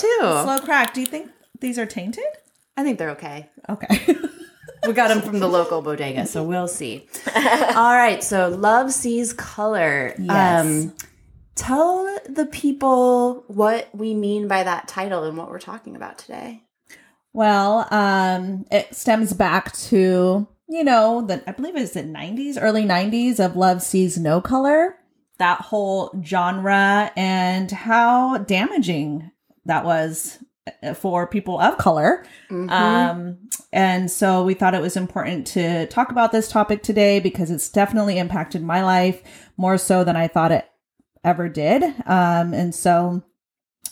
Too. Slow crack. Do you think these are tainted? I think they're okay. Okay. We got them from the local bodega, so we'll see. All right, so love sees color. Yes. Um, tell the people what we mean by that title and what we're talking about today. Well, um, it stems back to you know the I believe it's the '90s, early '90s of Love Sees No Color. That whole genre and how damaging that was uh, for people of color. Um, and so we thought it was important to talk about this topic today because it's definitely impacted my life more so than I thought it ever did. Um, and so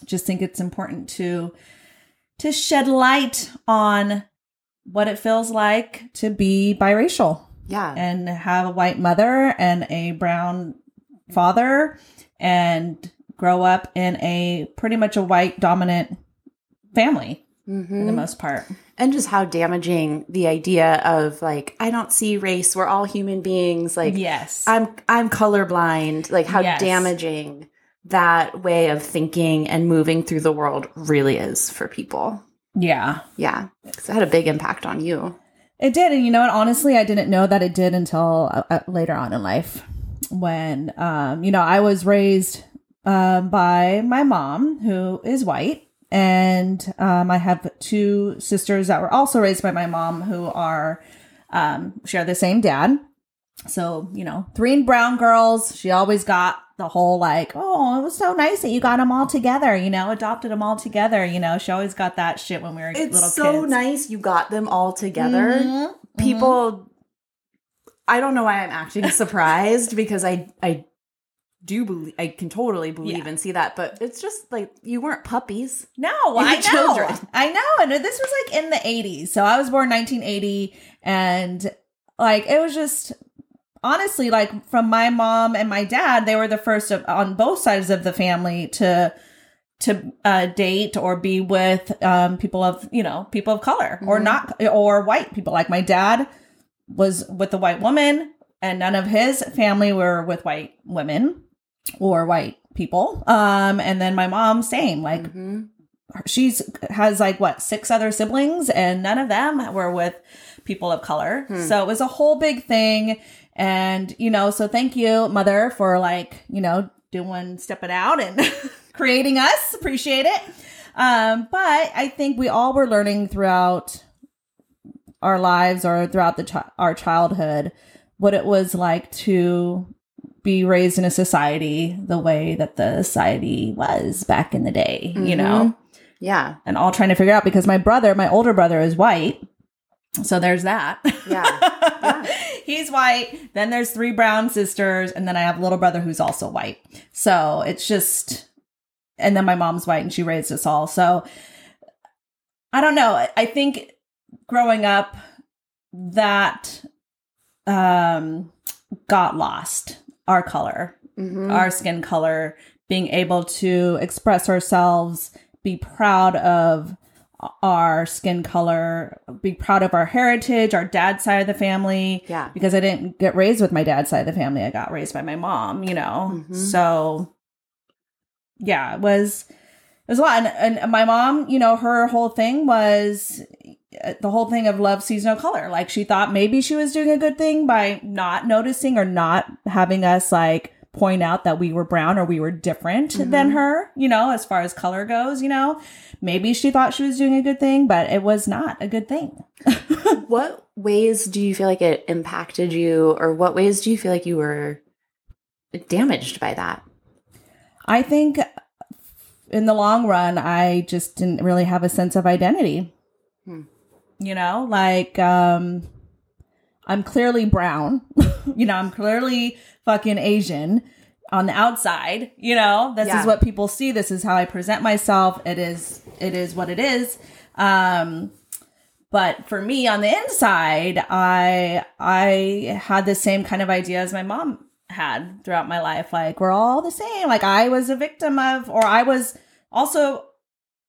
just think it's important to to shed light on what it feels like to be biracial yeah. and have a white mother and a brown father and grow up in a pretty much a white dominant family for Mhm. the most part. and just how damaging the idea of like I don't see race. We're all human beings. Like yes. I'm I'm colorblind. Like how Yes. damaging that way of thinking and moving through the world really is for people. yeah. Yeah, because it had a big impact on you. It did, and you know what? Honestly, I didn't know that it did until uh, uh, later on in life, when um, you know I was raised um, by my mom, who is white, and um, I have two sisters that were also raised by my mom, who are um, share the same dad. So you know, three brown girls. She always got the whole like, oh, it was so nice that you got them all together. You know, adopted them all together. You know, she always got that shit when we were little kids. It's little so kids. nice you got them all together. Mhm. People I don't know why I'm acting surprised because I I do believe I can totally believe Yeah. and see that, but it's just like you weren't puppies. No, You I know. children. I know. And this was like in the 80s. So I was born 1980 and like it was just honestly like from my mom and my dad, they were the first of, on both sides of the family to to uh, date or be with um, people of you know people of color or Mhm. not or white people. Like my dad was with a white woman, and none of his family were with white women or white people. Um, and then my mom, same. Like Mhm. she's has like what six other siblings and none of them were with people of color Hmm. so it was a whole big thing and you know so thank you mother for like you know doing stepping out and creating us appreciate it um but i think we all were learning throughout our lives or throughout the chi- our childhood what it was like to be raised in a society the way that the society was back in the day you know Yeah. and all trying to figure out because my brother, my older brother, is white. So there's that. Yeah. Yeah. He's white. Then there's three brown sisters. And then I have a little brother who's also white. So it's just, and then my mom's white and she raised us all. So I don't know. I- I think growing up, that um, got lost our color Mhm. our skin color, being able to express ourselves, be proud of our skin color, be proud of our heritage, our dad's side of the family. Yeah. Because I didn't get raised with my dad's side of the family. I got raised by my mom, you know? Mhm. So yeah, it was it was a lot. And, and my mom, you know, her whole thing was the whole thing of love sees no color. Like she thought maybe she was doing a good thing by not noticing or not having us like point out that we were brown or we were different than her, you know, as far as color goes, you know. Maybe she thought she was doing a good thing, but it was not a good thing. What ways do you feel like it impacted you, or what ways do you feel like you were damaged by that? I think in the long run, I just didn't really have a sense of identity. Hmm. You know, like um I'm clearly brown. you know, I'm clearly fucking Asian on the outside, you know. This Yeah. is what people see. This is how I present myself. It is it is what it is. Um but for me on the inside, I I had the same kind of idea as my mom had throughout my life. Like we're all the same. Like I was a victim of or I was also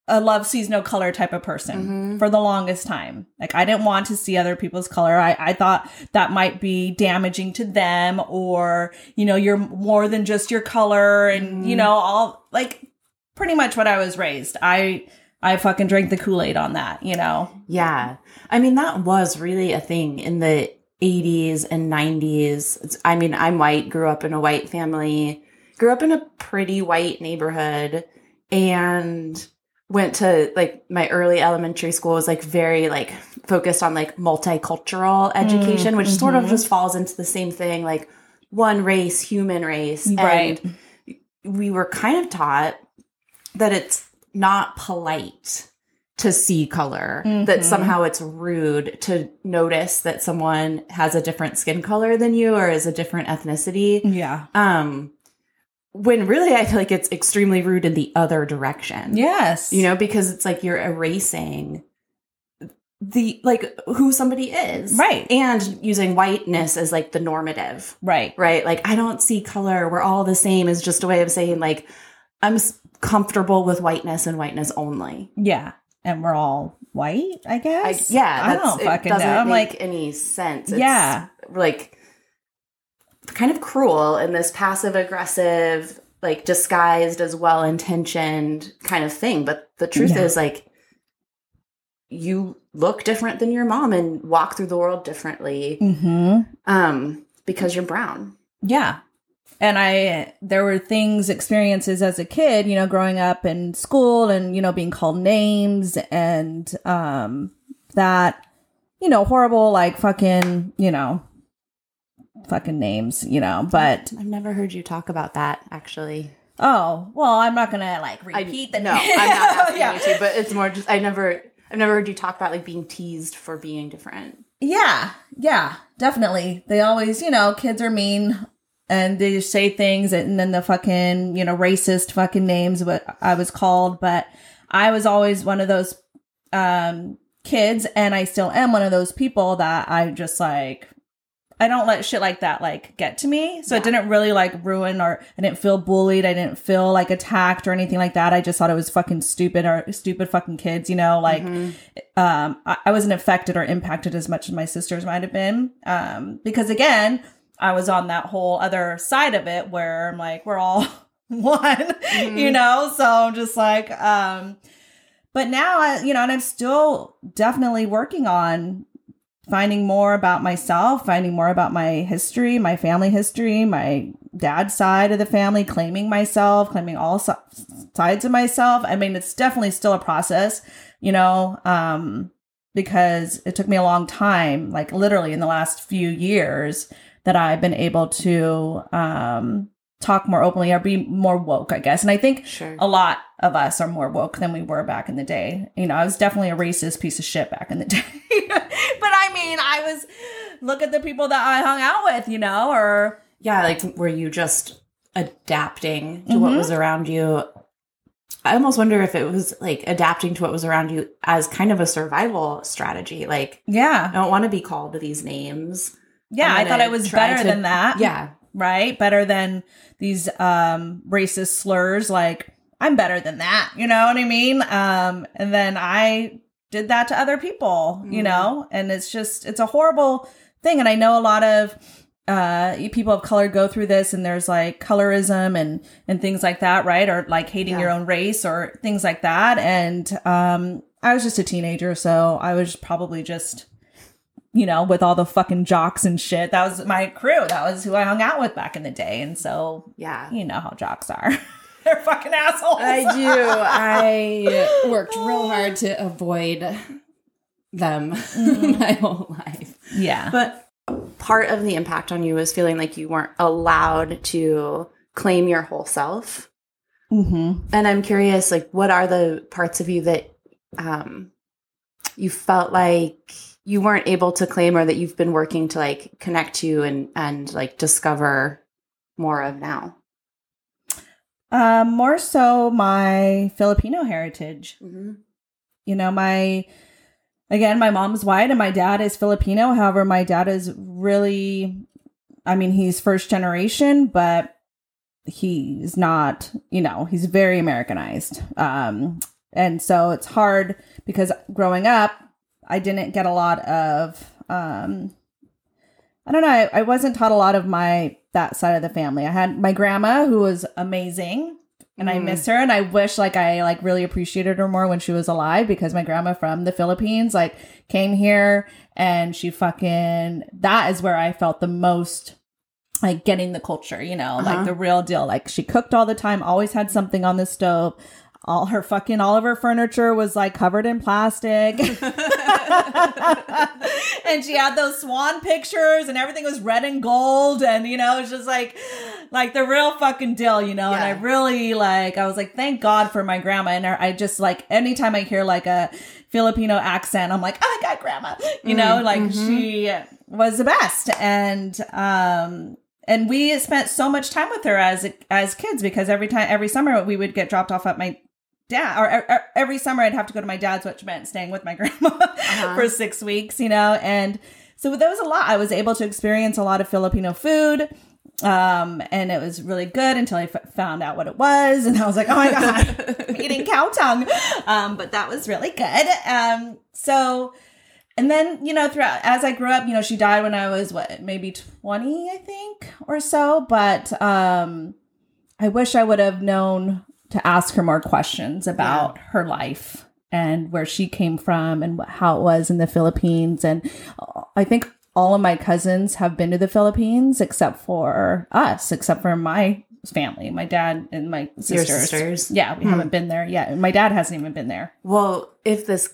a love sees no color type of person for the longest time. Like I didn't want to see other people's color. I, I thought that might be damaging to them or, you know, you're more than just your color and, you know, all like pretty much what I was raised. I I fucking drank the Kool-Aid on that, you know. Yeah. I mean, that was really a thing in the 80s and 90s. I mean, I'm white, grew up in a white family, grew up in a pretty white neighborhood, and went to like my early elementary school was like very like focused on like multicultural education, which sort of just falls into the same thing like one race, human race. Right. And we were kind of taught that it's not polite to see color, that Mhm. somehow it's rude to notice that someone has a different skin color than you or is a different ethnicity. Yeah. Um, when really I feel like it's extremely rude in the other direction. Yes. You know, because it's like you're erasing the like who somebody is. Right. And using whiteness as like the normative Right. right? Like, I don't see color. We're all the same is just a way of saying, like, I'm comfortable with whiteness and whiteness only. Yeah. And we're all white, I I, guess. yeah, I don't fucking know. doesn't I'm make like, any sense. It's, Yeah. like kind of cruel in this passive aggressive, like disguised as well intentioned kind of thing. But the truth Yeah. is, like, you look different than your mom and walk through the world differently hmm um, because you're brown. Yeah. And I, there were things, experiences as a kid, you know, growing up in school and, you know, being called names and, um, that, you know, horrible, like fucking, you know, fucking names, you know, but, I've never heard you talk about that, actually. oh, well, I'm not going to like I- repeat the no, I'm not asking yeah. you to, but it's more just I never I've never heard you talk about like being teased for being different. Yeah, yeah, definitely. They always, you know, kids are mean and they say things and then the fucking, you know, racist fucking names what I was called, but I was always one of those um kids and I still am one of those people that I just like I don't let shit like that like get to me. So it didn't really like ruin or I didn't feel bullied. I didn't feel like attacked or anything like that. I just thought it was fucking stupid or stupid fucking kids, you know, like Mhm. um, I, I wasn't affected or impacted as much as my sisters might have been. Um, because again, I was on that whole other side of it where I'm like, we're all one, you know? So I'm just like, um, but now I, you know, and I'm still definitely working on finding more about myself, finding more about my history, my family history, my dad's side of the family, claiming myself, claiming all si- sides of myself. I mean, it's definitely still a process, you know, um, because it took me a long time, like literally in the last few years, that I've been able to um, talk more openly or be more woke, I guess. And I think Sure. a lot of us are more woke than we were back in the day. You know, I was definitely a racist piece of shit back in the day. but I mean, I was look at the people that I hung out with, you know, or Yeah, like were you just adapting to what Mhm. was around you? I almost wonder if it was like adapting to what was around you as kind of a survival strategy. Like, yeah, I don't want to be called these names. Yeah, I'm thought I was better to- than that. Yeah. Right? Better than these um racist slurs like I'm better than that, you know what I mean? Um and then I did that to other people, you Mhm. know? And it's just it's a horrible thing and I know a lot of uh people of color go through this and there's like colorism and and things like that, right? Or like hating Yeah. your own race or things like that and um I was just a teenager, so I was probably just you know, with all the fucking jocks and shit. That was my crew. That was who I hung out with back in the day. And so, Yeah. you know how jocks are. They're fucking assholes. I do. I worked real hard to avoid them my whole life. yeah. But part of the impact on you was feeling like you weren't allowed to claim your whole self. Mm-hmm. And I'm curious, like, what are the parts of you that um, you felt like you weren't able to claim or that you've been working to like connect to and and like discover more of now? Um, more so my Filipino heritage. Mm-hmm. You know, my again, my mom's white and my dad is Filipino. However, my dad is really, I mean, he's first generation, but he's not, you know, he's very Americanized. Um, and so it's hard because growing up, I didn't get a lot of, um, I don't know, I, I wasn't taught a lot of my that side of the family. I had my grandma who was amazing and I Mm. miss her and I wish like I like really appreciated her more when she was alive because my grandma from the Philippines like came here and she fucking that is where I felt the most like getting the culture, you know, Uh-huh. like the real deal. Like she cooked all the time, always had something on the stove. All her fucking all of her furniture was like covered in plastic. and she had those swan pictures and everything was red and gold. And you know it's just like like the real fucking deal you know? And i really like i was like thank god for my grandma. And i just like anytime i hear like a filipino accent i'm like oh my god grandma you know? Mm, like mhm. she was the best. And um and we spent so much time with her as as kids because every time every summer we would get dropped off at my dad or, or- every summer I'd have to go to my dad's which meant staying with my grandma for 6 weeks you know? And so that was a lot. I was able to experience a lot of Filipino food um and it was really good until I f- found out what it was and I was like oh my god I'm eating cow tongue. Um but that was really good. Um so and then you know throughout as i grew up you know she died when i was what maybe 20 i think or so but um i wish i would have known to ask her more questions about her life and where she came from and how it was in the philippines. And i think all of my cousins have been to the philippines except for us except for my family my dad and my Your sisters, sisters? yeah we Hmm. haven't been there yet. My dad hasn't even been there. Well, if this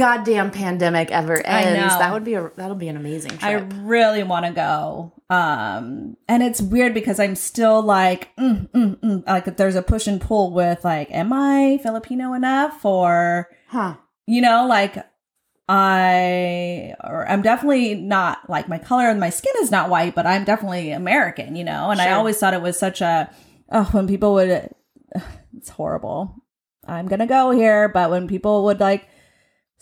goddamn pandemic ever ends, that would be a that'll be an amazing trip. I really want to go. Um, and it's weird because I'm still like, mm, mm, mm, like there's a push and pull with like, am I Filipino enough or, huh. you know, like I, or I'm definitely not like my color and my skin is not white, but I'm definitely American, you know? And I always thought it was such a, oh, when people would, it's horrible. I'm going to go here. But when people would like,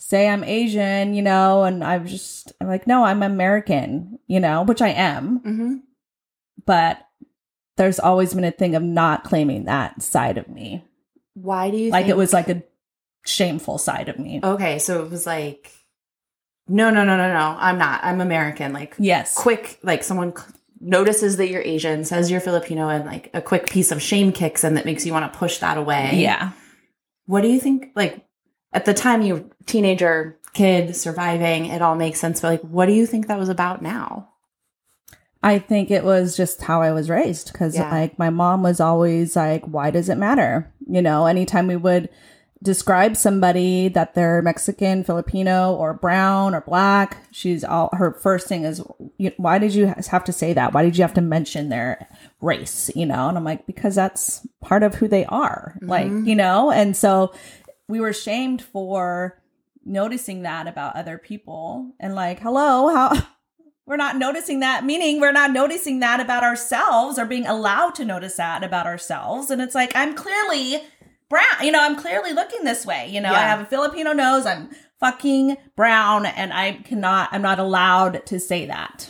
say I'm Asian, you know, and I'm just I'm like, no, I'm American, you know, which I am, Mm-hmm. but there's always been a thing of not claiming that side of me. Why do you Like think- it was like a shameful side of me. Okay, so it was like no, no, no, no, no. I'm not. I'm American. Like Yes. quick like someone notices that you're Asian, says you're Filipino and like a quick piece of shame kicks in that makes you want to push that away. Yeah. What do you think like at the time you teenager, kid, surviving, it all makes sense, but like what do you think that was about now? I think it was just how I was raised because Yeah. like my mom was always like, why does it matter? You know, anytime we would describe somebody that they're Mexican, Filipino, or brown or black, she's all her first thing is, why did you have to say that? Why did you have to mention their race? You know, and I'm like, because that's part of who they are, like, mm-hmm. you know, and so we were shamed for noticing that about other people and like, hello, how we're not noticing that meaning we're not noticing that about ourselves or being allowed to notice that about ourselves. And it's like i'm clearly brown you know i'm clearly looking this way you know i have a filipino nose i'm fucking brown and i cannot i'm not allowed to say that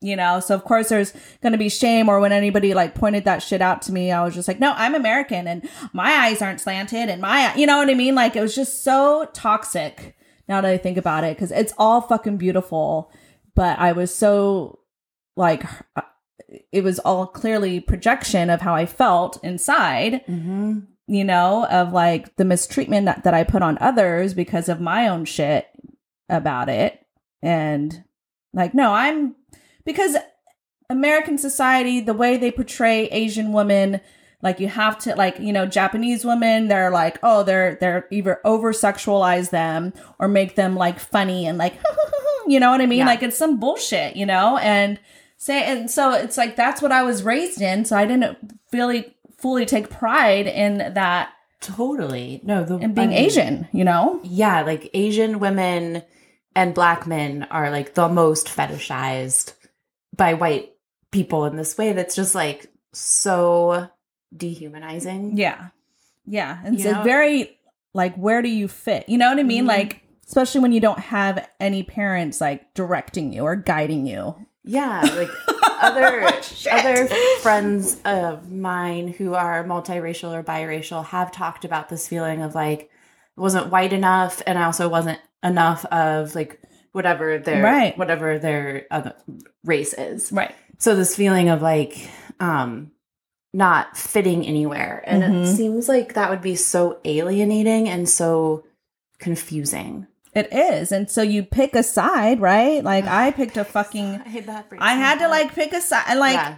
you know so of course there's going to be shame or when anybody like pointed that shit out to me i was just like no i'm american and my eyes aren't slanted and my you know what i mean like it was just so toxic now that i think about it because it's all fucking beautiful but i was so like it was all clearly projection of how i felt inside Mm-hmm. you know, of like the mistreatment that, that I put on others because of my own shit about it. And like, no, I'm because American society, the way they portray Asian women, like you have to like, you know, Japanese women, they're like, oh, they're they're either over sexualize them or make them like funny and like you know what I mean? Yeah. Like it's some bullshit, you know? And say and so it's like that's what I was raised in. So I didn't really fully take pride in that Totally. No, the and being I mean, Asian, you know? Yeah, like Asian women and black men are like the most fetishized by white people in this way that's just like so dehumanizing. Yeah. Yeah. And know? very like where do you fit? You know what I mean? Mhm. Like especially when you don't have any parents like directing you or guiding you. Yeah, like other other friends of mine who are multiracial or biracial have talked about this feeling of like wasn't white enough and I also wasn't enough of like whatever their Right. whatever their other race is. Right. So this feeling of like um not fitting anywhere and Mhm. it seems like that would be so alienating and so confusing. It is. And so you pick a side, right? Like I picked a fucking I hate that. I had to like pick a side like Yeah.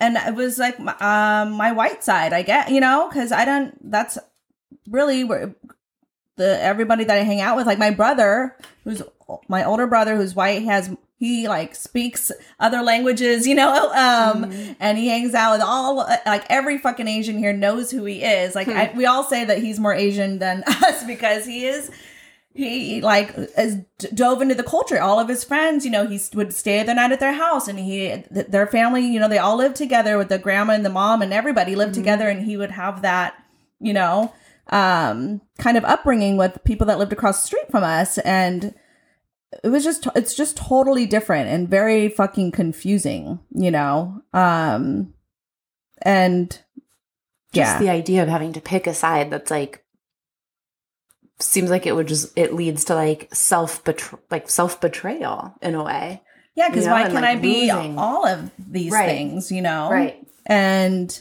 and it was like my- um my white side i get you know because i don't that's really where the everybody that i hang out with like my brother who's my older brother who's white has he like speaks other languages you know? Um Mhm. and he hangs out with all like every fucking asian here knows who he is. Like I, we all say that he's more asian than us because he is he like d- dove into the culture. All of his friends you know he would stay the night at their house and he th- their family you know they all lived together with the grandma and the mom and everybody lived Mhm. together and he would have that you know um kind of upbringing with people that lived across the street from us. And it was just it's just totally different and very fucking confusing you know? Um and just the idea of having to pick a side that's like seems like it would just it leads to like self betr- like self betrayal in a way. Yeah because you know, why and, can like, i be losing- all of these Right. things you know? Right. And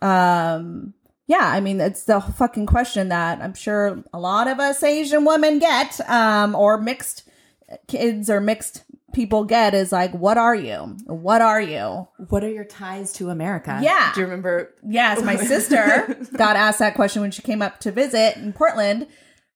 um yeah i mean it's the fucking question that i'm sure a lot of us asian women get um or mixed kids or mixed people get is like what are you? What are you? What are your ties to america? Yeah. do you remember? Yes my sister got asked that question when she came up to visit in portland.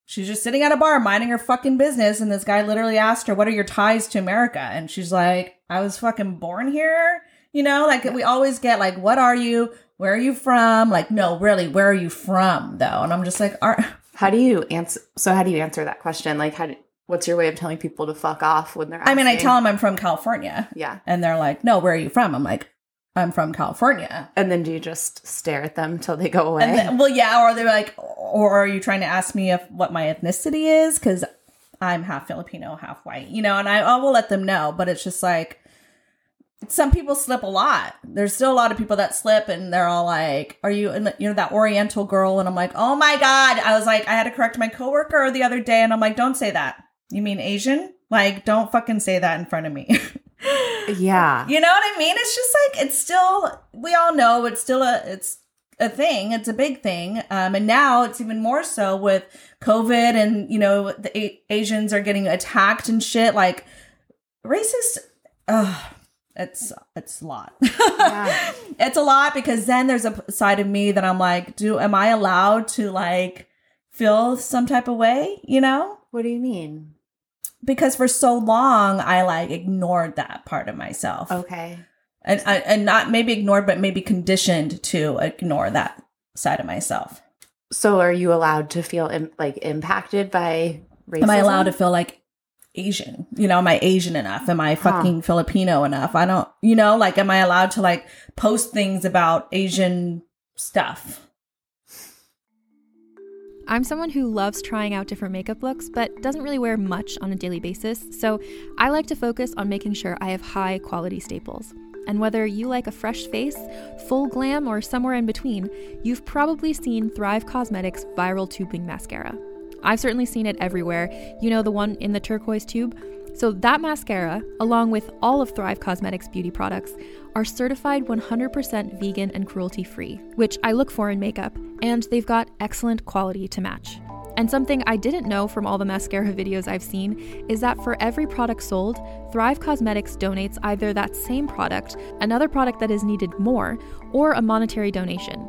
She's just sitting at a bar minding her fucking business and this guy literally asked her what are your ties to america? And she's like i was fucking born here. You know like we always get like what are you where are you from? Like no really where are you from though? And i'm just like are how do you answer so how do you answer that question? Like how do, what's your way of telling people to fuck off when they're i mean i tell them i'm from california. Yeah. And they're like no where are you from? I'm like i'm from california. And then do you just stare at them till they go away? And then, well, yeah, or they're like, or are you trying to ask me if what my ethnicity is? Because I'm half Filipino, half white, you know. And I, I will let them know, but it's just like some people slip a lot. There's still a lot of people that slip, and they're all like, "Are you, and you know, that Oriental girl?" And I'm like, "Oh my god!" I was like, I had to correct my coworker the other day, and I'm like, "Don't say that. You mean Asian? Like, don't fucking say that in front of me." yeah You know what I mean? It's just like it's still we all know it's still a it's a thing. It's a big thing. Um and now it's even more so with COVID and you know the a- Asians are getting attacked and shit like racist uh it's it's a lot. Yeah. it's a lot because then there's a side of me that I'm like, do am I allowed to like feel some type of way, you know? what do you mean Because for so long I like ignored that part of myself okay and and not maybe ignored, but maybe conditioned to ignore that side of myself. so are you allowed to feel Im- like impacted by racism Am I allowed to feel like Asian? You know, am I Asian enough? Am I fucking Filipino enough? I don't, you know, like, am I allowed to like post things about Asian stuff? I'm someone who loves trying out different makeup looks, but doesn't really wear much on a daily basis, so I like to focus on making sure I have high quality staples. And whether you like a fresh face, full glam, or somewhere in between, you've probably seen Thrive Causemetics Viral Tubing Mascara. I've certainly seen it everywhere. You know, the one in the turquoise tube? So, that mascara, along with all of Thrive Causemetics beauty products, are certified 100% vegan and cruelty free, which I look for in makeup, and they've got excellent quality to match. And something I didn't know from all the mascara videos I've seen is that for every product sold, Thrive Causemetics donates either that same product, another product that is needed more, or a monetary donation.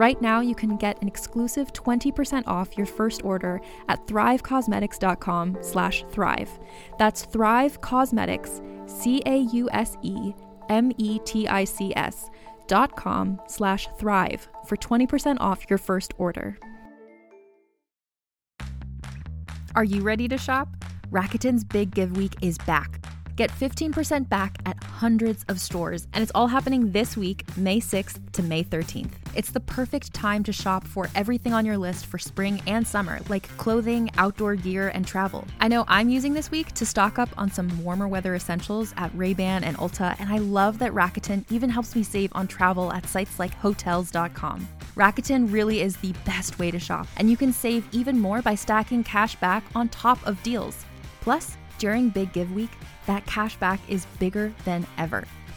Right now, you can get an exclusive 20% off your first order at thrivecausemetics.com slash thrive. That's Thrive Causemetics, C-A-U-S-E-M-E-T-I-C-S dot com slash thrive for 20% off your first order. Are you ready to shop? Rakuten's Big Give Week is back. Get 15% back at hundreds of stores, and it's all happening this week, May 6th to May 13th. It's the perfect time to shop for everything on your list for spring and summer, like clothing, outdoor gear, and travel. I know I'm using this week to stock up on some warmer weather essentials at Ray-Ban and Ulta, and I love that Rakuten even helps me save on travel at sites like hotels.com. Rakuten really is the best way to shop, and you can save even more by stacking cash back on top of deals. Plus, during Big Give Week, that cash back is bigger than ever.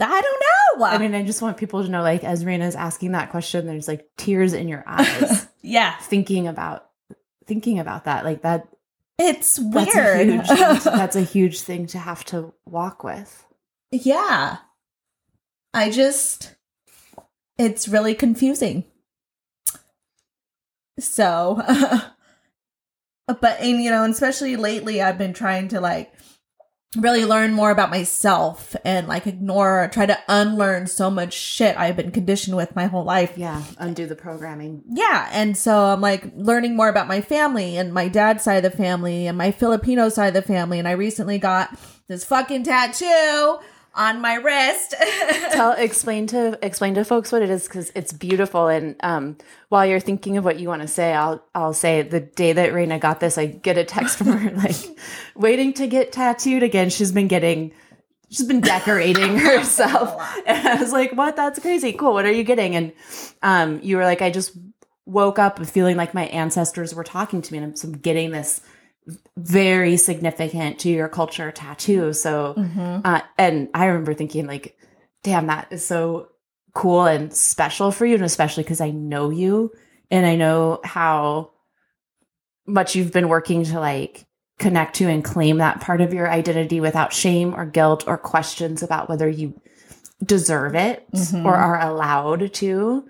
I don't know. I mean, I just want people to know, like, as Raina's asking that question, there's like tears in your eyes yeah, thinking about thinking about that. Like that it's that's a weird. huge that's a huge thing to have to walk with. yeah. I just it's really confusing. So but and you know, especially lately I've been trying to like really learn more about myself and like ignore try to unlearn so much shit I've been conditioned with my whole life. Yeah, undo the programming. Yeah. And so I'm like learning more about my family and my dad's side of the family and my Filipino side of the family. And I recently got this fucking tattoo on my wrist. Tell explain to explain to folks what it is because it's beautiful. And um, while you're thinking of what you want to say, I'll I'll say the day that Raina got this, I get a text from her like waiting to get tattooed again. She's been getting. She's been decorating herself. And I was like, what? That's crazy. Cool. What are you getting? And um, you were like, I just woke up feeling like my ancestors were talking to me. And I'm, so I'm getting this very significant to your culture tattoo. So, uh, and I remember thinking, like, damn, that is so cool and special for you. And especially because I know you and I know how much you've been working to like connect to and claim that part of your identity without shame or guilt or questions about whether you deserve it Mhm. or are allowed to,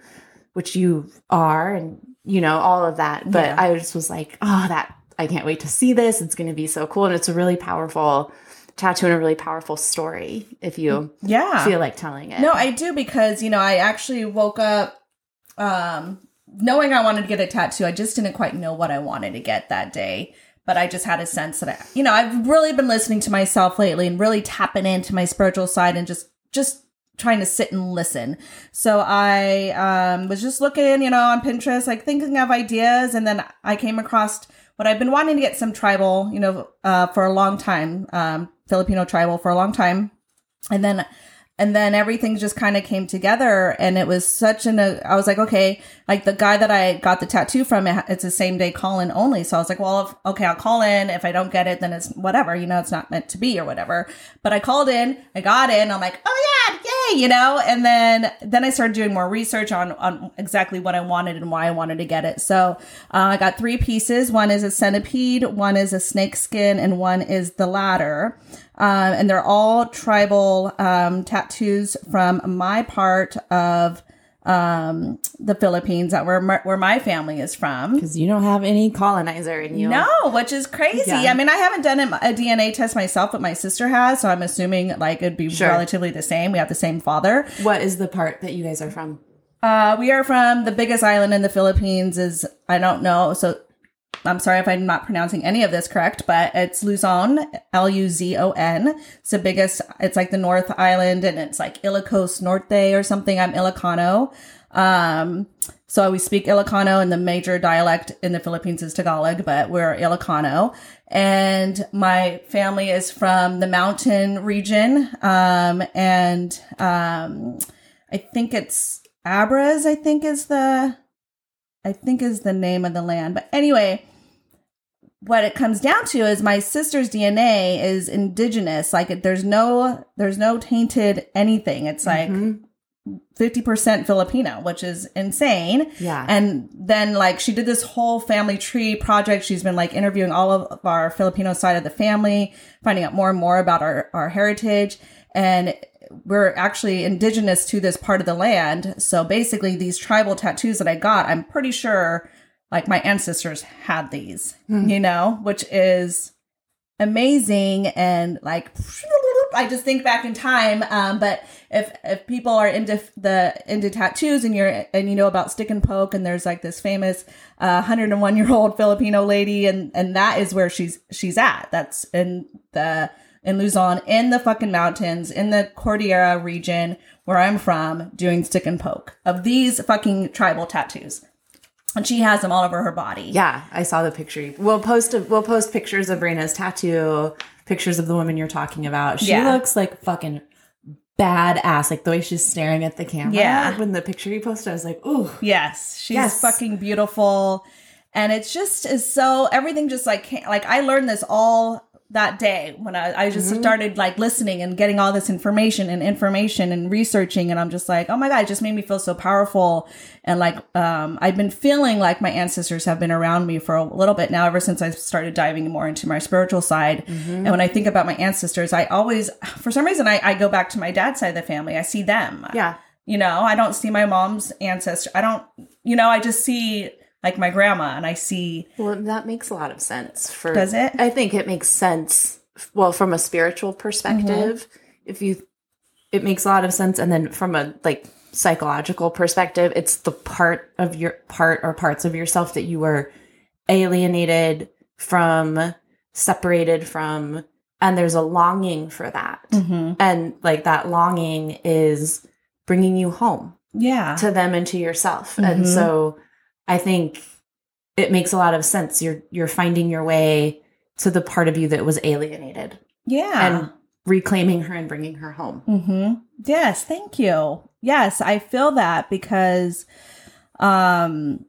which you are, and you know, all of that. But Yeah. I just was like, oh, that I can't wait to see this. It's going to be so cool. And it's a really powerful tattoo and a really powerful story if you yeah. feel like telling it. No, I do because, you know, I actually woke up um knowing I wanted to get a tattoo. I just didn't quite know what I wanted to get that day. But I just had a sense that I, you know, I've really been listening to myself lately and really tapping into my spiritual side and just just trying to sit and listen. So I um was just looking, you know, on Pinterest, like thinking of ideas and then I came across what I've been wanting to get some tribal, you know, uh for a long time, um Filipino tribal for a long time. And then and then everything just kind of came together and it was such an uh, i was like okay like the guy that i got the tattoo from it- it's a same day call in only. So i was like well if, okay i'll call in. If i don't get it then it's whatever you know it's not meant to be or whatever. But i called in i got in i'm like oh yeah yay you know? And then then i started doing more research on on exactly what i wanted and why i wanted to get it. So uh, i got three pieces. One is a centipede one is a snake skin and one is the ladder um, and they're all tribal um, tattoos from my part of um, the Philippines, that where my, where my family is from. because you don't have any colonizer in you. No, which is crazy. Yeah. I mean, I haven't done a a DNA test myself, but my sister has, so I'm assuming like it'd be Sure. relatively the same. We have the same father. What is the part that you guys are from? Uh, we are from the biggest island in the Philippines. Is I don't know. So I'm sorry if I'm not pronouncing any of this correct, but it's Luzon, L U Z O N. It's the biggest, it's like the North Island and it's like Ilocos Norte or something. I'm Ilocano. Um, so we speak Ilocano and the major dialect in the Philippines is Tagalog, but we're Ilocano. And my family is from the mountain region. Um, and, um, I think it's Abras, I think is the, I think is the name of the land. But anyway, what it comes down to is my sister's DNA is indigenous. Like there's no, there's no tainted anything. It's like, Mhm. 50% Filipino, which is insane. Yeah. And then like she did this whole family tree project. She's been like interviewing all of our Filipino side of the family, finding out more and more about our, our heritage. And we're actually indigenous to this part of the land. So basically these tribal tattoos that I got, I'm pretty sure like my ancestors had these, you know, which is amazing and like I just think back in time. Um, but if if people are into the into tattoos and you're and you know about stick and poke and there's like this famous uh, 101 year old Filipino lady and and that is where she's she's at. That's in the in Luzon in the fucking mountains in the Cordillera region where I'm from doing stick and poke of these fucking tribal tattoos. And she has them all over her body. Yeah, I saw the picture. We'll post a, we'll post pictures of Raina's tattoo, pictures of the woman you're talking about. She Yeah. looks like fucking badass. Like the way she's staring at the camera. Yeah. When the picture you posted, I was like, ooh. Yes, she's Yes. fucking beautiful, and it's just is so everything just like like I learned this all that day when I, I just started like listening and getting all this information and information and researching, and I'm just like, oh my god, it just made me feel so powerful, and like um I've been feeling like my ancestors have been around me for a little bit now, ever since I started diving more into my spiritual side, and when I think about my ancestors, I always for some reason I, I go back to my dad's side of the family, I see them, Yeah. you know, I don't see my mom's ancestor. I don't, you know, I just see like my grandma and I see, Well, that makes a lot of sense. For Does it? I think it makes sense. Well, from a spiritual perspective, mm-hmm. if you, it makes a lot of sense, and then from a like psychological perspective, it's the part of your part or parts of yourself that you were alienated from, separated from, and there's a longing for that, mm-hmm. and like that longing is bringing you home yeah. to them and to yourself. And mm-hmm. so I think it makes a lot of sense. You're you're finding your way to the part of you that was alienated yeah. and reclaiming her and bringing her home. Mm-hmm. Yes, thank you. Yes, I feel that because um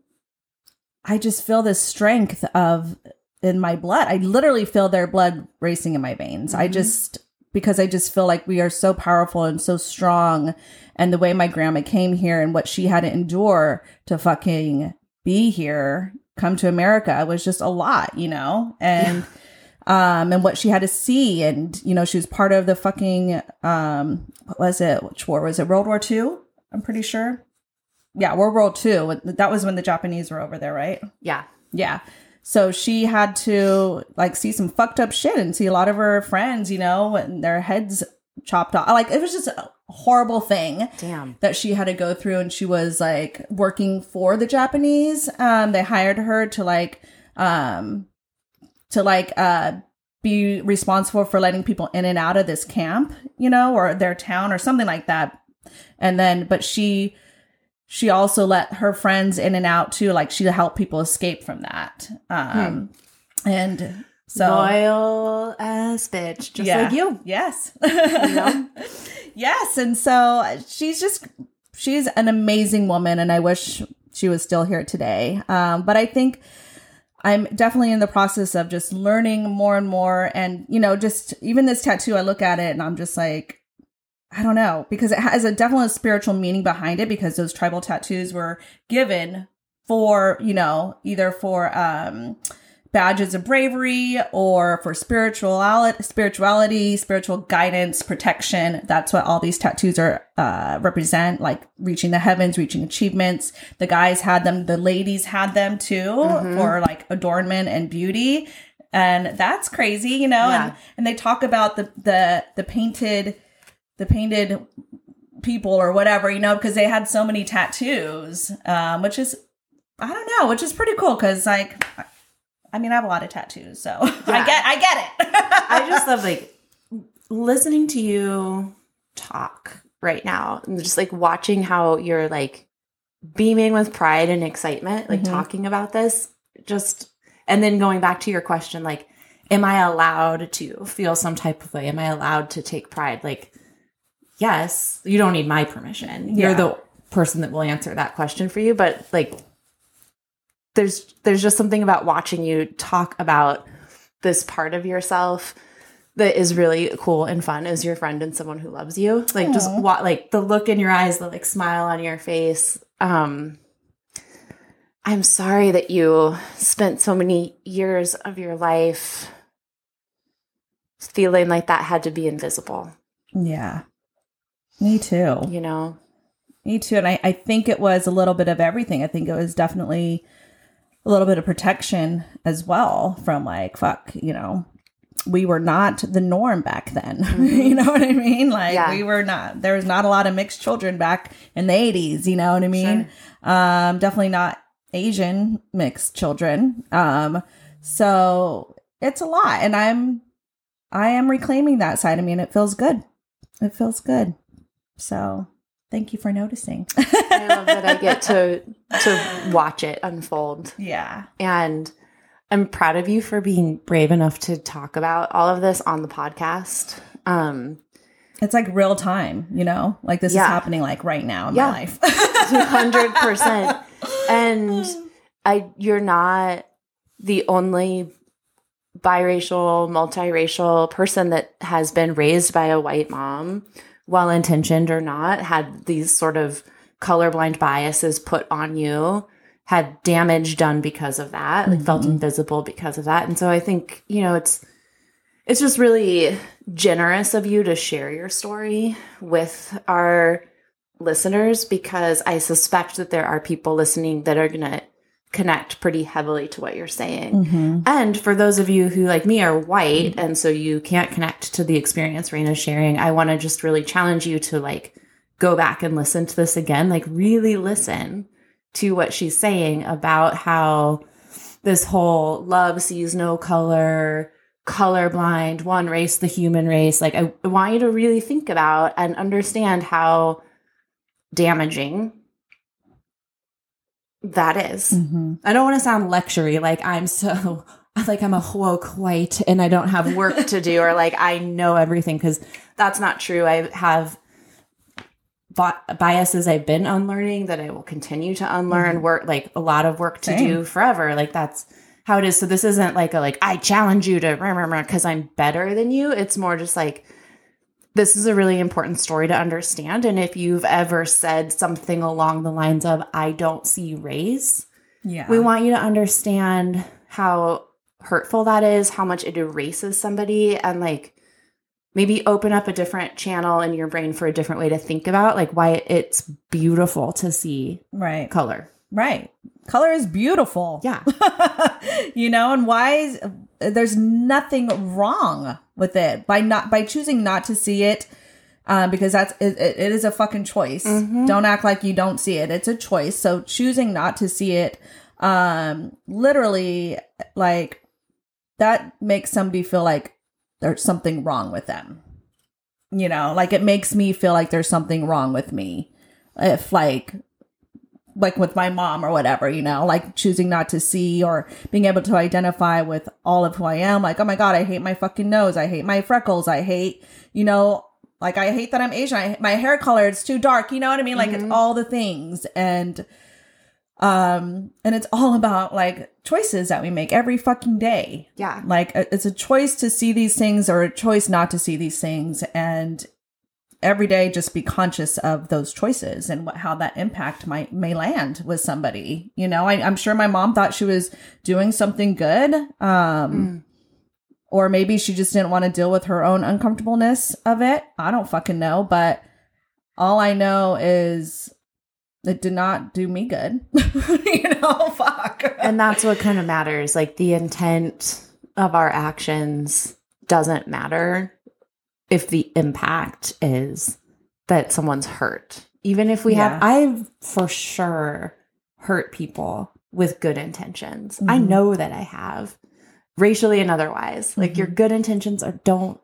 I just feel this strength of in my blood. I literally feel their blood racing in my veins. I just because I just feel like we are so powerful and so strong and the way my grandma came here and what she had to endure to fucking be here, come to America was just a lot, you know? And um and what she had to see and you know she was part of the fucking um what was it? Which war was it? World war ii i'm pretty sure? Yeah world war ii that was when the japanese were over there right? Yeah. yeah. So she had to like see some fucked up shit and see a lot of her friends you know and their heads chopped off. Like it was just horrible thing Damn. that she had to go through and she was like working for the Japanese. Um they hired her to like um to like uh be responsible for letting people in and out of this camp, you know, or their town or something like that. And then but she she also let her friends in and out too, like she helped people escape from that. Um and so Loyal ass bitch, just like you. Yes. know? yes. And so she's just, she's an amazing woman. And I wish she was still here today. Um, but I think I'm definitely in the process of just learning more and more. And, you know, just even this tattoo, I look at it and I'm just like, I don't know, because it has a definitely spiritual meaning behind it because those tribal tattoos were given for, you know, either for, um, badges of bravery or for spirituality, spirituality, spiritual guidance, protection. That's what all these tattoos are uh, represent, like reaching the heavens, reaching achievements. The guys had them, the ladies had them too for like adornment and beauty. And that's crazy, you know. Yeah. And and they talk about the the the painted the painted people or whatever, you know, because they had so many tattoos, um, which is I don't know, which is pretty cool because like I mean, I have a lot of tattoos, so I get, I get it. I just love like listening to you talk right now and just like watching how you're like beaming with pride and excitement, like Mhm. talking about this. Just and then going back to your question, like, am I allowed to feel some type of way? Am I allowed to take pride? Like, yes, you don't need my permission. You're the person that will answer that question for you. But like there's there's just something about watching you talk about this part of yourself that is really cool and fun as your friend and someone who loves you. Like just Aw. wa- like the look in your eyes, the like smile on your face. Um I'm sorry that you spent so many years of your life feeling like that had to be invisible, yeah, me too. you know? Me too. And I, I think it was a little bit of everything. I think it was definitely a little bit of protection as well from like, fuck, you know, we were not the norm back then. you know what I mean? Like Yeah. we were not, there was not a lot of mixed children back in the 80s. You know what I mean? Um, definitely not Asian mixed children. Um, so it's a lot. And I'm, I am reclaiming that side of me and it feels good. It feels good. So thank you for noticing. I love that I get to to watch it unfold. yeah. And I'm proud of you for being brave enough to talk about all of this on the podcast. Um, It's like real time, you know? Like this Yeah. is happening like right now in Yeah. my life. 200%. and I you're not the only biracial, multiracial person that has been raised by a white mom, well intentioned or not, had these sort of colorblind biases put on you, had damage done because of that, like felt Mhm. invisible because of that. And so I think, you know, it's it's just really generous of you to share your story with our listeners because I suspect that there are people listening that are going to connect pretty heavily to what you're saying. Mhm. And for those of you who, like me, are white and so you can't connect to the experience Raina's sharing, I want to just really challenge you to like go back and listen to this again. Like, really listen to what she's saying about how this whole love sees no color, colorblind, one race, the human race. Like, I want you to really think about and understand how damaging that is. Mhm. I don't want to sound lectury, like I'm so like I'm a woke white and I don't have work to do or like I know everything because that's not true. I have biases I've been unlearning that I will continue to unlearn. Work like a lot of work to Same. do forever. Like that's how it is. So this isn't like a like I challenge you to because I'm better than you. It's more just like this is a really important story to understand. And if you've ever said something along the lines of I don't see race, Yeah. we want you to understand how hurtful that is, how much it erases somebody, and like maybe open up a different channel in your brain for a different way to think about like why it's beautiful to see right. color. Right. Color is beautiful. Yeah. you know, and why is there's nothing wrong with it by not by choosing not to see it uh, because that's it, it is a fucking choice. Mhm. Don't act like you don't see it. It's a choice. So choosing not to see it um literally like that makes somebody feel like there's something wrong with them. You know, like it makes me feel like there's something wrong with me. If like like with my mom or whatever, you know, like choosing not to see or being able to identify with all of who I am. Like, oh my God, I hate my fucking nose. I hate my freckles. I hate, you know, like I hate that I'm Asian. I, my hair color, it's too dark. You know what I mean? Like it's Mhm. all the things. And, um, and it's all about like choices that we make every fucking day. Yeah. Like uh, it's a choice to see these things or a choice not to see these things. And every day just be conscious of those choices and what, how that impact might may land with somebody. You know, I, I'm sure my mom thought she was doing something good. Um, Mm. or maybe she just didn't want to deal with her own uncomfortableness of it. I don't fucking know, but all I know is it did not do me good. you know, fuck. And that's what kind of matters. Like the intent of our actions doesn't matter if the impact is that someone's hurt. Even if we have I've for sure hurt people with good intentions. I know that I have, racially and otherwise. Like your good intentions are don't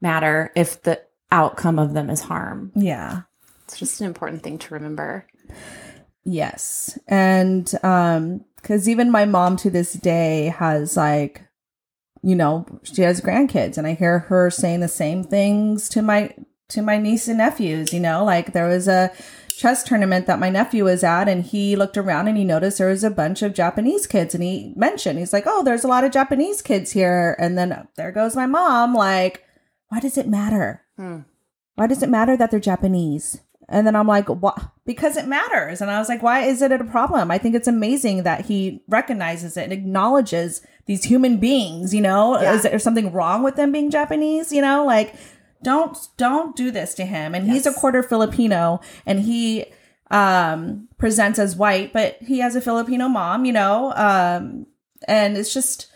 matter if the outcome of them is harm. Yeah. It's just an important thing to remember. Yes. And um cuz even my mom to this day has like you know, she has grandkids and I hear her saying the same things to my to my niece and nephews, you know, like there was a chess tournament that my nephew was at and he looked around and he noticed there was a bunch of Japanese kids and he mentioned he's like, "Oh, there's a lot of Japanese kids here." And then there goes my mom like, "Why does it matter?" Hmm. why does it matter that they're Japanese? And then I'm like, what? Because it matters. And I was like, why is it a problem? I think it's amazing that he recognizes it and acknowledges these human beings, you know? Yeah. Is there something wrong with them being Japanese? You know, like, don't, don't do this to him. And he's a quarter Filipino and he, um, presents as white, but he has a Filipino mom, you know? Um, and it's just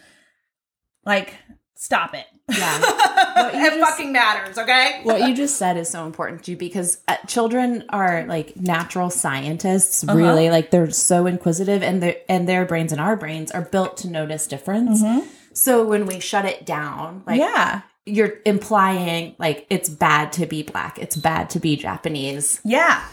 like, stop it. Yeah. It just- fucking matters, okay? what you just said is so important to you because uh, children are like natural scientists really like they're so inquisitive and their and their brains and our brains are built to notice difference so when we shut it down like yeah. you're implying like it's bad to be black it's bad to be japanese Yeah.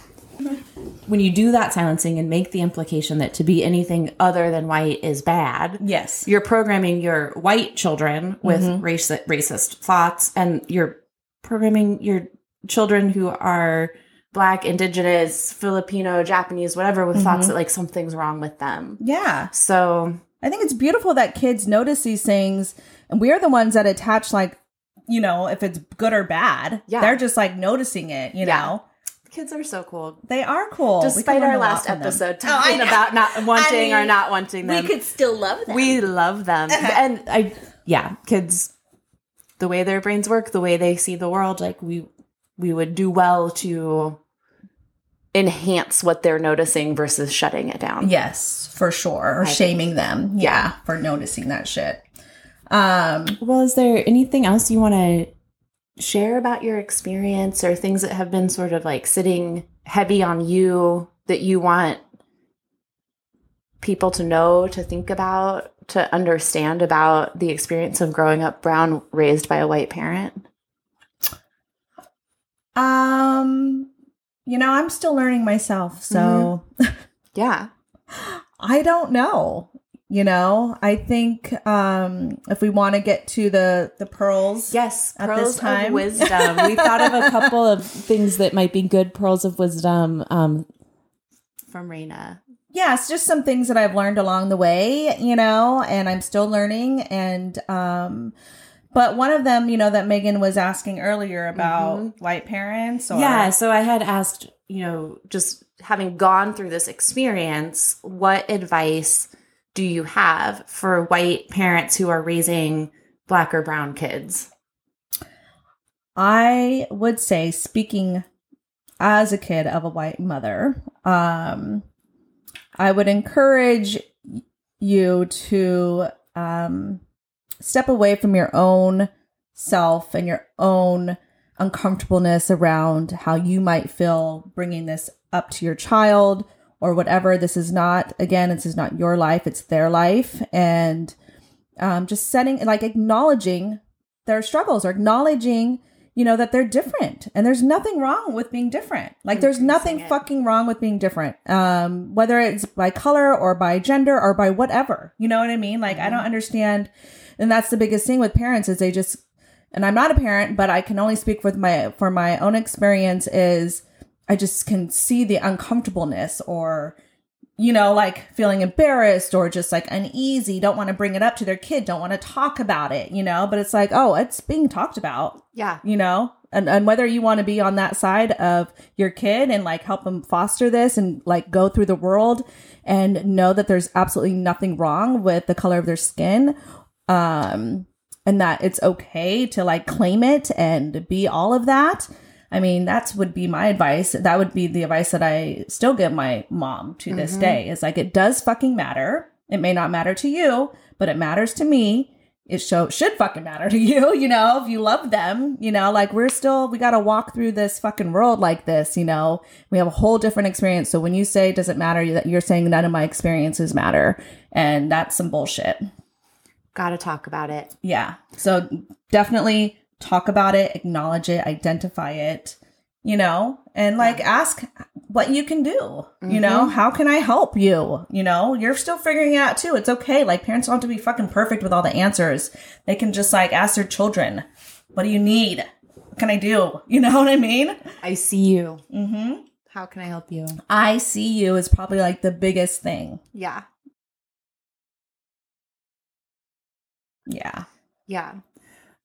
When you do that silencing and make the implication that to be anything other than white is bad Yes. you're programming your white children with mm-hmm. racist racist thoughts and you're programming your children who are black indigenous filipino japanese whatever with thoughts mm-hmm. that like something's wrong with them Yeah. so I think it's beautiful that kids notice these things and we are the ones that attach like, you know, if it's good or bad. Yeah. They're just like noticing it, you Yeah. know. Kids are so cool They are cool. Despite our last episode Oh, talking know. about not wanting or mean, not wanting them We could still love them. we love them and i yeah kids the way their brains work the way they see the world like we we would do well to enhance what they're noticing versus shutting it down yes, for sure. Or think. shaming them. Yeah, for noticing that shit. Um well is there anything else you want to share about your experience or things that have been sort of like sitting heavy on you that you want people to know to think about to understand about the experience of growing up brown raised by a white parent? Um you know, I'm still learning myself, so yeah. I don't know. You know, I think um if we want to get to the the pearls, Yes, At pearls this time. of wisdom. we thought of a couple of things that might be good pearls of wisdom um, from Raina. yes, just some things that I've learned along the way, you know, and I'm still learning. And, um, but one of them, you know, that Megan was asking earlier about white parents or, Yeah, so I had asked, you know, just having gone through this experience, what advice do you have for white parents who are raising black or brown kids? I would say, speaking as a kid of a white mother, um, I would encourage you to um, step away from your own self and your own uncomfortableness around how you might feel bringing this up to your child or whatever. This is not, again, this is not your life, it's their life. And um, just setting, like acknowledging their struggles or acknowledging you know that they're different and there's nothing wrong with being different like there's nothing it. fucking wrong with being different um whether it's by color or by gender or by whatever you know what i mean like i don't understand and that's the biggest thing with parents is they just and i'm not a parent but i can only speak with my for my own experience is i just can see the uncomfortableness or you know, like feeling embarrassed or just like uneasy, don't want to bring it up to their kid, don't want to talk about it, you know, but it's like, oh, it's being talked about, Yeah. you know, and, and whether you want to be on that side of your kid and like help them foster this and like go through the world and know that there's absolutely nothing wrong with the color of their skin, um, and that it's okay to like claim it and be all of that. I mean, that's would be my advice. That would be the advice that I still give my mom to this mm-hmm. day. Is like it does fucking matter. It may not matter to you, but it matters to me. it show should fucking matter to you, you know, if you love them, you know, like we're still we got to walk through this fucking world like this, you know. We have a whole different experience. So when you say does it matter that you're saying none of my experiences matter and that's some bullshit. Gotta talk about it. Yeah. So definitely talk about it, acknowledge it, identify it, you know, and like ask what you can do. You know, how can I help you? You know, you're still figuring it out too. It's okay. Like parents don't have to be fucking perfect with all the answers. They can just like ask their children, what do you need? What can I do? You know what I mean? I see you. Mm-hmm. How can I help you? I see you is probably like the biggest thing. Yeah. Yeah. Yeah.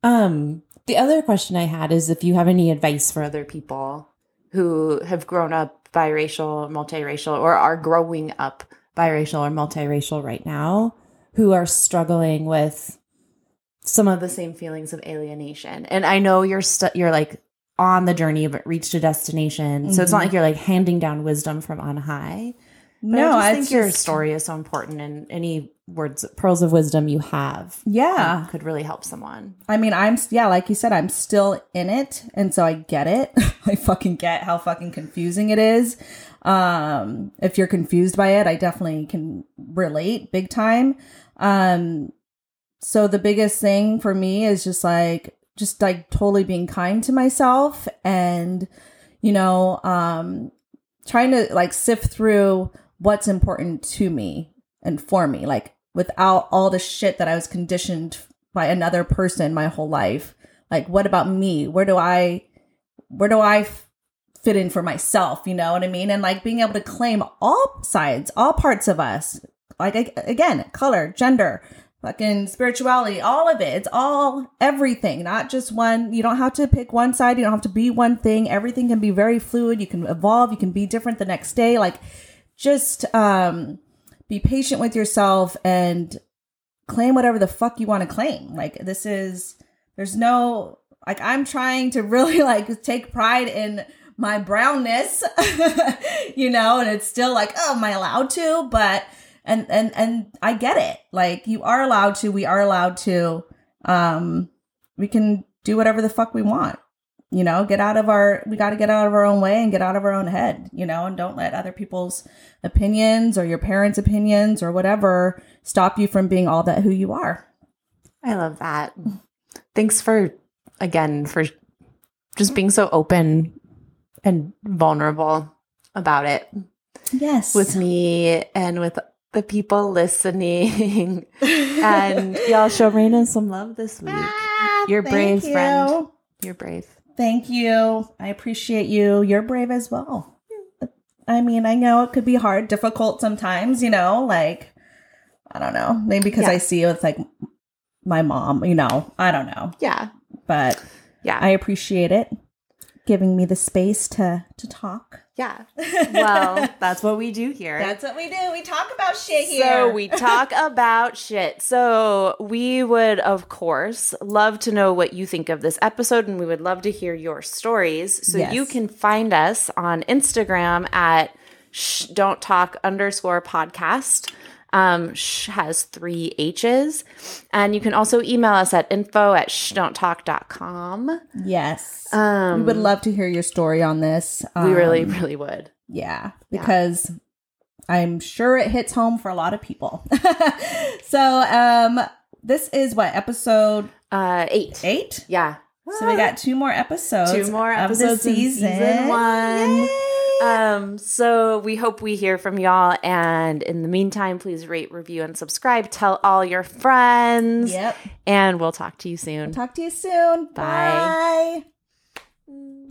Um, The other question I had is if you have any advice for other people who have grown up biracial, multiracial, or are growing up biracial or multiracial right now who are struggling with some of the same feelings of alienation. And I know you're stu- you're like on the journey but reached a destination. So it's not mm-hmm. like you're like handing down wisdom from on high. But No, I I just think your story is so important and any words pearls of wisdom you have Yeah. could really help someone. I mean, I'm yeah, like you said, I'm still in it, and so I get it. I fucking get how fucking confusing it is. Um, if you're confused by it, I definitely can relate big time. Um, so the biggest thing for me is just like just like totally being kind to myself and you know, um trying to like sift through what's important to me and for me, like without all the shit that I was conditioned by another person my whole life. Like, what about me? Where do I, where do I f- fit in for myself? You know what I mean? And like being able to claim all sides, all parts of us. Like ag- again, color, gender, fucking spirituality, all of it. It's all everything, not just one. You don't have to pick one side. You don't have to be one thing. Everything can be very fluid. You can evolve. You can be different the next day. Like, just um be patient with yourself and claim whatever the fuck you want to claim. Like this is there's no like I'm trying to really like take pride in my brownness, you know, and it's still like, oh, am I allowed to? But and and and I get it. Like you are allowed to, we are allowed to. Um we can do whatever the fuck we want. You know, get out of our we got to get out of our own way and get out of our own head, you know, and don't let other people's opinions or your parents' opinions or whatever stop you from being all that who you are. I love that. Thanks for again for just being so open and vulnerable about it Yes. with me and with the people listening. and y'all show Raina some love this week. Ah, You're brave, you. friend. You're brave. Thank you. I appreciate you. You're brave as well. I mean, I know it could be hard, difficult sometimes, you know, like, I don't know. Maybe because Yeah. I see it with like my mom, you know, I don't know. Yeah. But Yeah. I appreciate it giving me the space to to talk. yeah. Well, that's what we do here. That's what we do. We talk about shit here. So we talk about shit. So we would, of course, love to know what you think of this episode, and we would love to hear your stories. So Yes. you can find us on Instagram at sh- don't talk underscore podcast. Um, sh has three H's. And you can also email us at info at shdon'ttalk.com. Yes. Um, we would love to hear your story on this. we really, Um, really would. Yeah, because I'm sure it hits home for a lot of people. so, um, this is what episode Uh, eight. eight. Yeah. So we got two more episodes. two more of episodes the season. season one. Yay! Um, so we hope we hear from y'all. And in the meantime, please rate, review, and subscribe. Tell all your friends. Yep. And we'll talk to you soon. Talk to you soon. Bye. Bye.